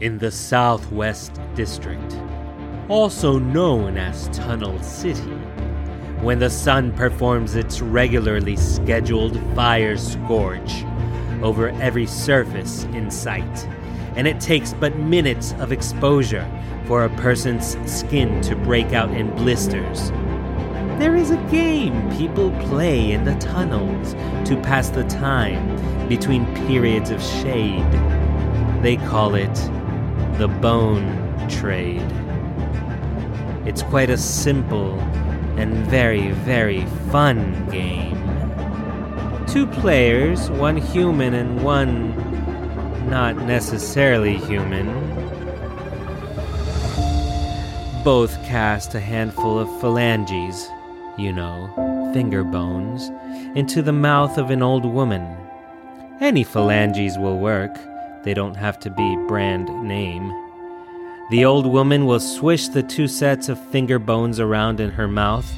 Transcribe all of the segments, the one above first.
in the Southwest District, also known as Tunnel City, when the sun performs its regularly scheduled fire scorch over every surface in sight, and it takes but minutes of exposure for a person's skin to break out in blisters. There is a game people play in the tunnels to pass the time between periods of shade. They call it the bone trade. It's quite a simple and very, very fun game. Two players, one human and one not necessarily human, both cast a handful of phalanges, you know, finger bones, into the mouth of an old woman. Any phalanges will work, they don't have to be brand name. The old woman will swish the two sets of finger bones around in her mouth,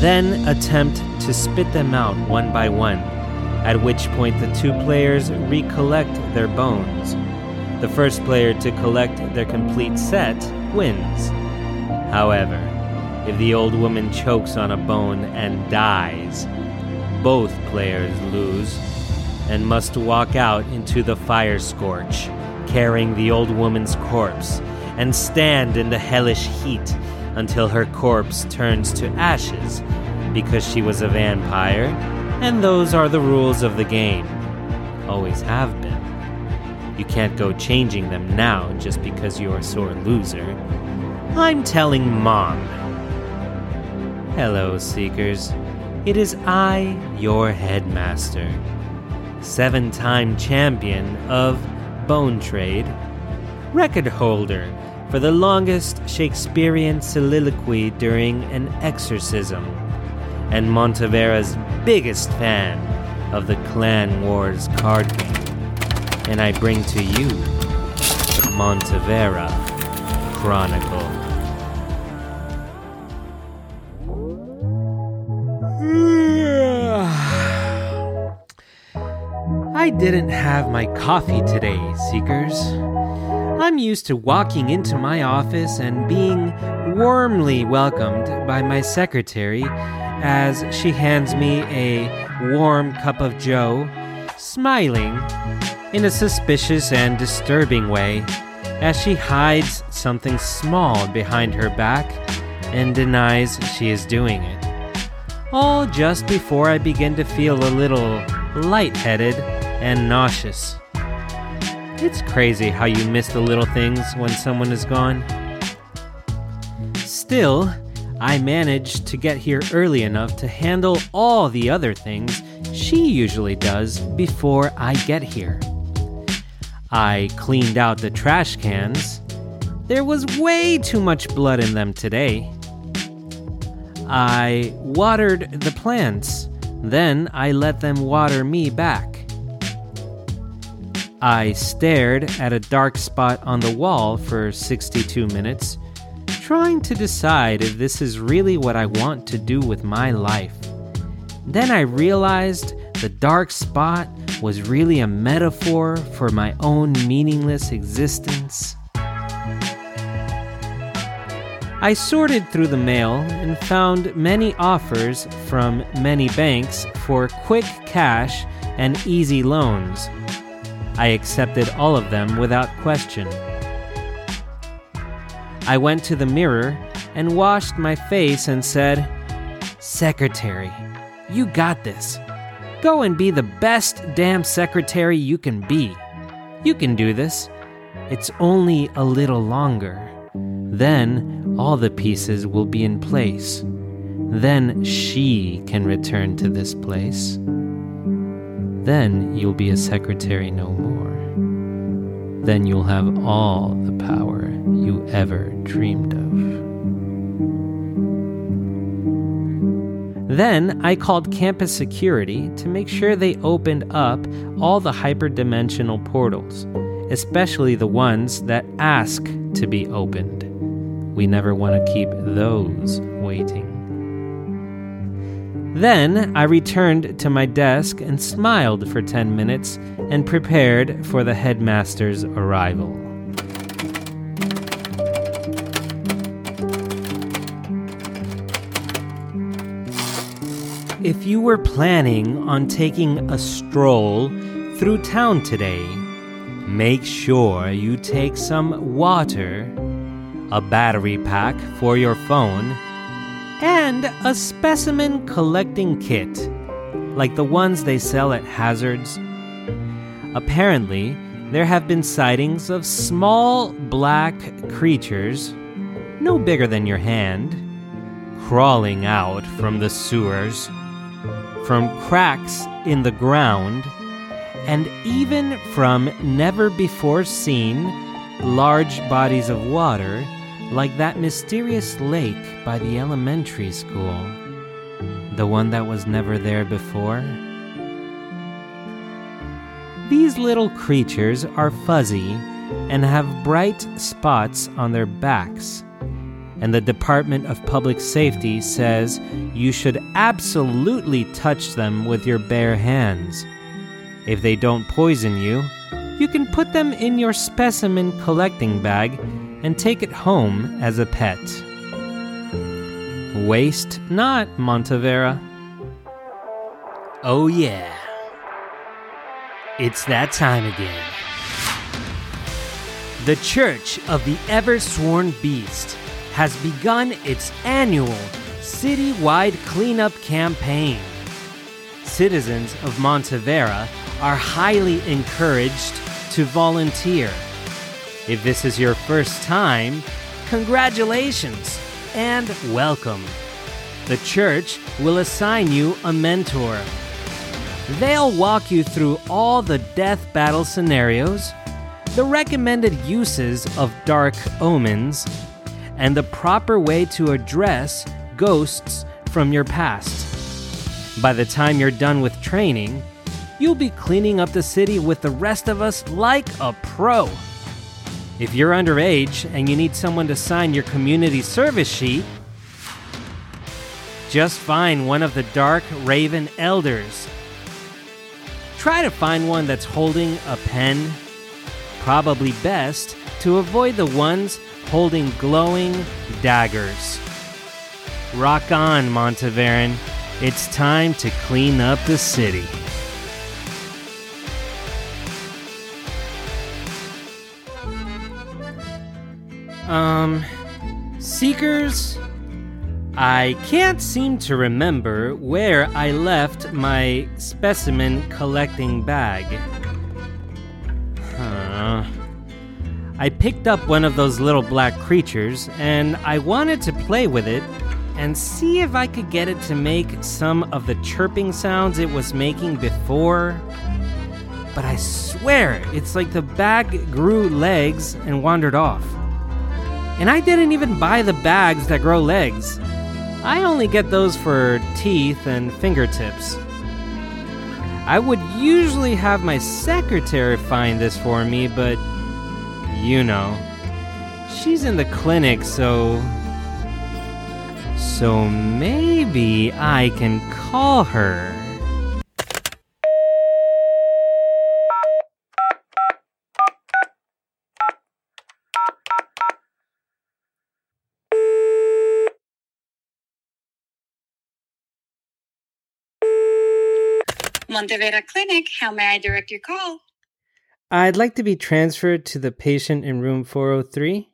then attempt to spit them out one by one, at which point the two players recollect their bones. The first player to collect their complete set wins. However, if the old woman chokes on a bone and dies, both players lose and must walk out into the fire scorch, carrying the old woman's corpse, and stand in the hellish heat until her corpse turns to ashes because she was a vampire, and those are the rules of the game. Always have been. You can't go changing them now just because you're a sore loser. I'm telling Mom. Hello, Seekers. It is I, your headmaster seven time champion of Bone Trade, record holder for the longest Shakespearean soliloquy during an exorcism, and Montevera's biggest fan of the Clan Wars card game. And I bring to you the Montevera Chronicle. Didn't have my coffee today, Seekers. I'm used to walking into my office and being warmly welcomed by my secretary as she hands me a warm cup of joe, smiling in a suspicious and disturbing way as she hides something small behind her back and denies she is doing it. All just before I begin to feel a little lightheaded and nauseous. It's crazy how you miss the little things when someone is gone. Still, I managed to get here early enough to handle all the other things she usually does before I get here. I cleaned out the trash cans. There was way too much blood in them today. I watered the plants. Then I let them water me back. I stared at a dark spot on the wall for 62 minutes, trying to decide if this is really what I want to do with my life. Then I realized the dark spot was really a metaphor for my own meaningless existence. I sorted through the mail and found many offers from many banks for quick cash and easy loans. I accepted all of them without question. I went to the mirror and washed my face and said, Secretary, you got this. Go and be the best damn secretary you can be. You can do this. It's only a little longer. Then all the pieces will be in place. Then she can return to this place. Then you'll be a secretary no more. Then you'll have all the power you ever dreamed of. Then I called campus security to make sure they opened up all the hyperdimensional portals, especially the ones that ask to be opened. We never want to keep those waiting. Then I returned to my desk and smiled for 10 minutes and prepared for the headmaster's arrival. If you were planning on taking a stroll through town today, make sure you take some water, a battery pack for your phone, and a specimen collecting kit, like the ones they sell at Hazards. Apparently, there have been sightings of small black creatures, no bigger than your hand, crawling out from the sewers, from cracks in the ground, and even from never before seen large bodies of water like that mysterious lake by the elementary school. The one that was never there before. These little creatures are fuzzy and have bright spots on their backs and the Department of Public Safety says you should absolutely touch them with your bare hands. If they don't poison you, you can put them in your specimen collecting bag and take it home as a pet. Waste not, Montevera. Oh, yeah. It's that time again. The Church of the Ever Sworn Beast has begun its annual citywide cleanup campaign. Citizens of Montevera are highly encouraged to volunteer. If this is your first time, congratulations and welcome. The church will assign you a mentor. They'll walk you through all the death battle scenarios, the recommended uses of dark omens, and the proper way to address ghosts from your past. By the time you're done with training, you'll be cleaning up the city with the rest of us like a pro. If you're underage and you need someone to sign your community service sheet, just find one of the Dark Raven Elders. Try to find one that's holding a pen. Probably best to avoid the ones holding glowing daggers. Rock on, Monteveran. It's time to clean up the city. Um, Seekers, I can't seem to remember where I left my specimen collecting bag. Huh. I picked up one of those little black creatures and I wanted to play with it and see if I could get it to make some of the chirping sounds it was making before. But I swear, it's like the bag grew legs and wandered off. And I didn't even buy the bags that grow legs. I only get those for teeth and fingertips. I would usually have my secretary find this for me, but you know. She's in the clinic, so. So maybe I can call her. Montevera Clinic, how may I direct your call? I'd like to be transferred to the patient in room 403.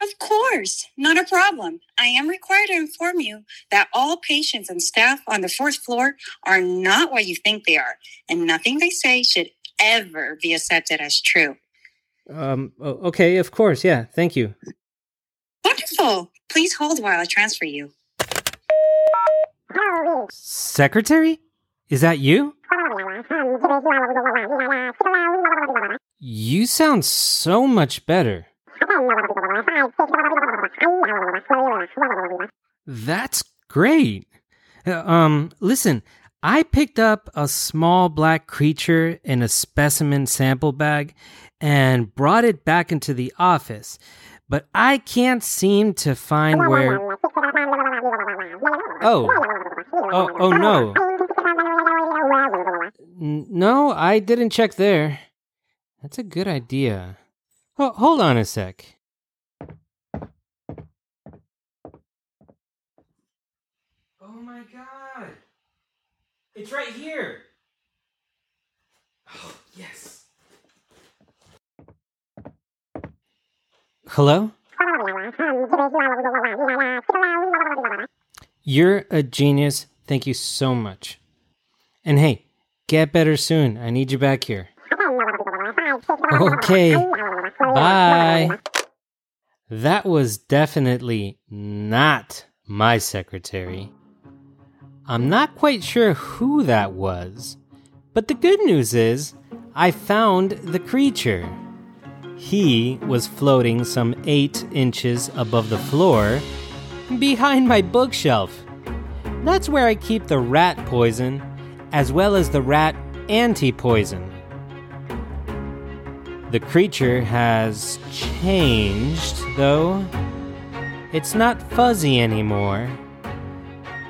Of course, not a problem. I am required to inform you that all patients and staff on the fourth floor are not what you think they are, and nothing they say should ever be accepted as true. Um, okay, of course, yeah, thank you. Wonderful. Please hold while I transfer you. Secretary? Is that you? You sound so much better. That's great. Uh, um, listen, I picked up a small black creature in a specimen sample bag and brought it back into the office, but I can't seem to find where. Oh, oh, oh no. No, I didn't check there. That's a good idea. Oh, hold on a sec. Oh my god! It's right here. Oh, yes. Hello? You're a genius. Thank you so much. And hey, get better soon. I need you back here. Okay. Bye. That was definitely not my secretary. I'm not quite sure who that was, but the good news is I found the creature. He was floating some eight inches above the floor behind my bookshelf. That's where I keep the rat poison as well as the rat anti poison. The creature has changed, though. It's not fuzzy anymore.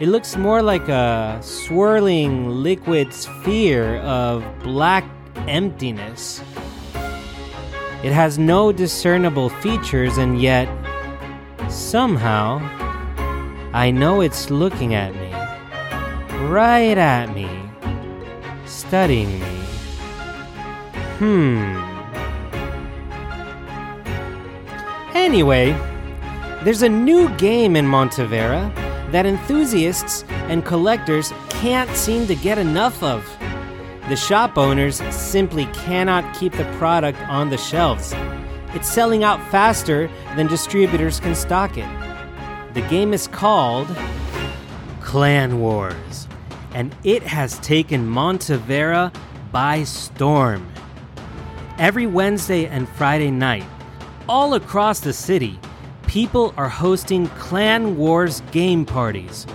It looks more like a swirling liquid sphere of black emptiness. It has no discernible features, and yet, somehow, I know it's looking at me. Right at me. Studying me. Hmm. Anyway, there's a new game in Montevera that enthusiasts and collectors can't seem to get enough of. The shop owners simply cannot keep the product on the shelves. It's selling out faster than distributors can stock it. The game is called Clan Wars, and it has taken Montevera by storm. Every Wednesday and Friday night, all across the city, people are hosting Clan Wars game parties.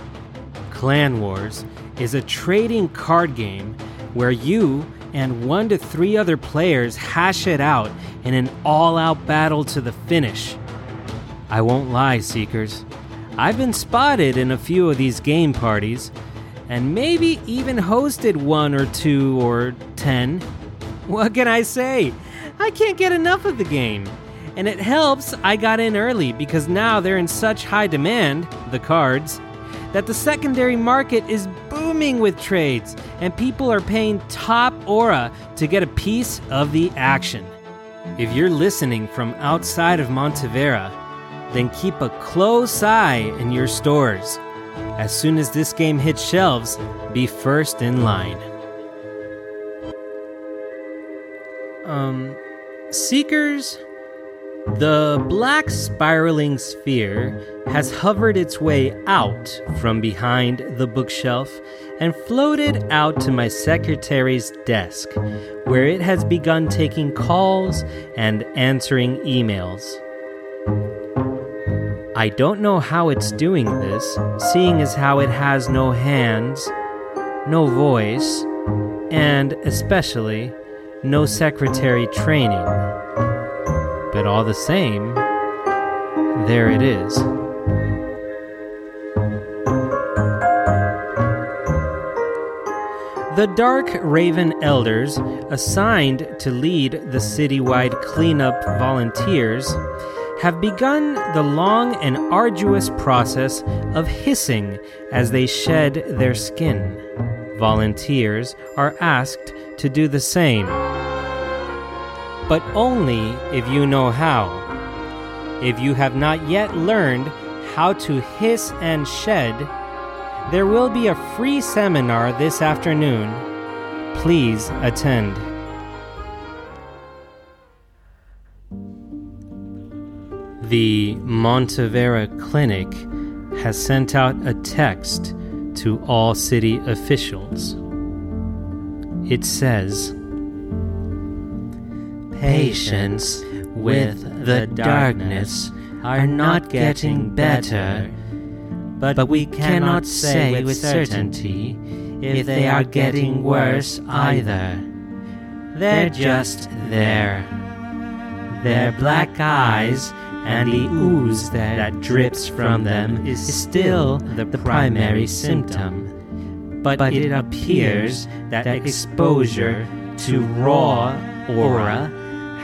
Clan Wars is a trading card game where you and one to three other players hash it out in an all out battle to the finish. I won't lie, Seekers. I've been spotted in a few of these game parties, and maybe even hosted one or two or ten. What can I say? I can't get enough of the game. And it helps I got in early because now they're in such high demand, the cards, that the secondary market is booming with trades, and people are paying top aura to get a piece of the action. If you're listening from outside of Montevera, then keep a close eye in your stores. As soon as this game hits shelves, be first in line. Um, Seekers, the black spiraling sphere has hovered its way out from behind the bookshelf and floated out to my secretary's desk, where it has begun taking calls and answering emails. I don't know how it's doing this, seeing as how it has no hands, no voice, and especially no secretary training. But all the same, there it is. The Dark Raven Elders, assigned to lead the citywide cleanup volunteers, have begun the long and arduous process of hissing as they shed their skin. Volunteers are asked to do the same, but only if you know how. If you have not yet learned how to hiss and shed, there will be a free seminar this afternoon. Please attend. The Montevera Clinic has sent out a text to all city officials. It says Patients with the darkness are not getting better, but we cannot say with certainty if they are getting worse either. They're just there. Their black eyes and the ooze that drips from them is still the primary symptom. But it appears that exposure to raw aura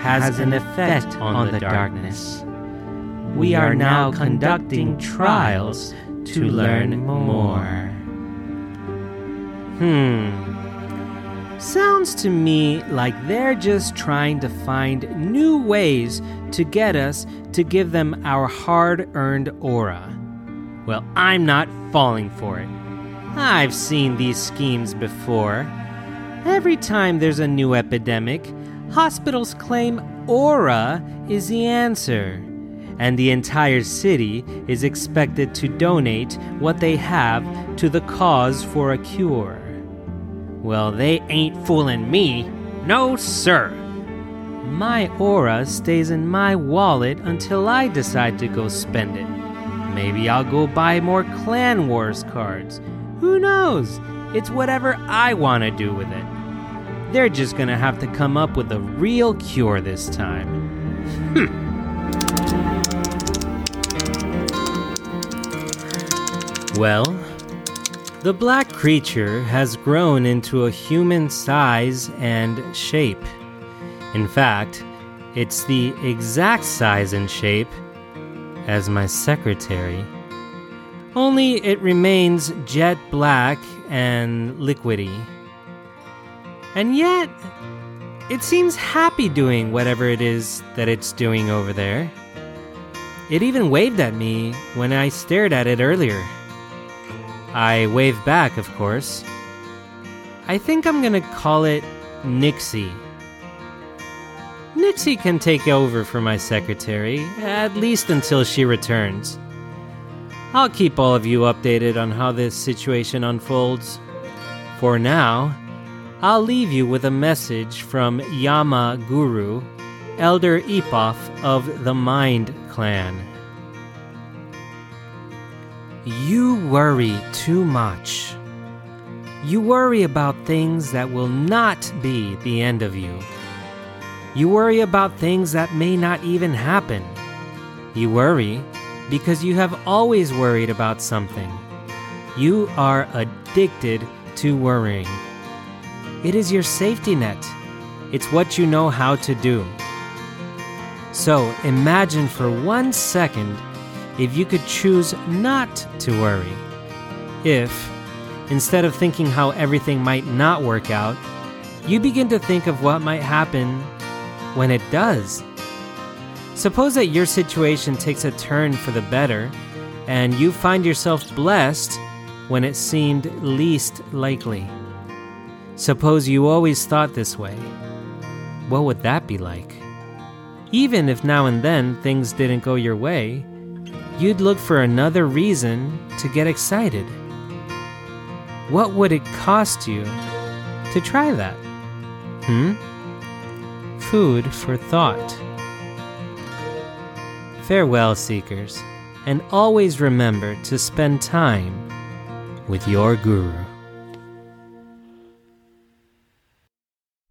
has an effect on the darkness. We are now conducting trials to learn more. Hmm. Sounds to me like they're just trying to find new ways to get us to give them our hard earned aura. Well, I'm not falling for it. I've seen these schemes before. Every time there's a new epidemic, hospitals claim aura is the answer, and the entire city is expected to donate what they have to the cause for a cure. Well, they ain't fooling me. No, sir. My aura stays in my wallet until I decide to go spend it. Maybe I'll go buy more Clan Wars cards. Who knows? It's whatever I want to do with it. They're just gonna have to come up with a real cure this time. Hmm. well, the black creature has grown into a human size and shape. In fact, it's the exact size and shape as my secretary. Only it remains jet black and liquidy. And yet, it seems happy doing whatever it is that it's doing over there. It even waved at me when I stared at it earlier. I wave back, of course. I think I'm gonna call it Nixie. Nixie can take over for my secretary, at least until she returns. I'll keep all of you updated on how this situation unfolds. For now, I'll leave you with a message from Yama Guru, Elder Ipoff of the Mind Clan. You worry too much. You worry about things that will not be the end of you. You worry about things that may not even happen. You worry because you have always worried about something. You are addicted to worrying. It is your safety net. It's what you know how to do. So imagine for one second if you could choose not to worry. If, instead of thinking how everything might not work out, you begin to think of what might happen when it does. Suppose that your situation takes a turn for the better, and you find yourself blessed when it seemed least likely. Suppose you always thought this way. What would that be like? Even if now and then things didn't go your way, you'd look for another reason to get excited. What would it cost you to try that? Hmm? Food for thought. Farewell, seekers, and always remember to spend time with your guru.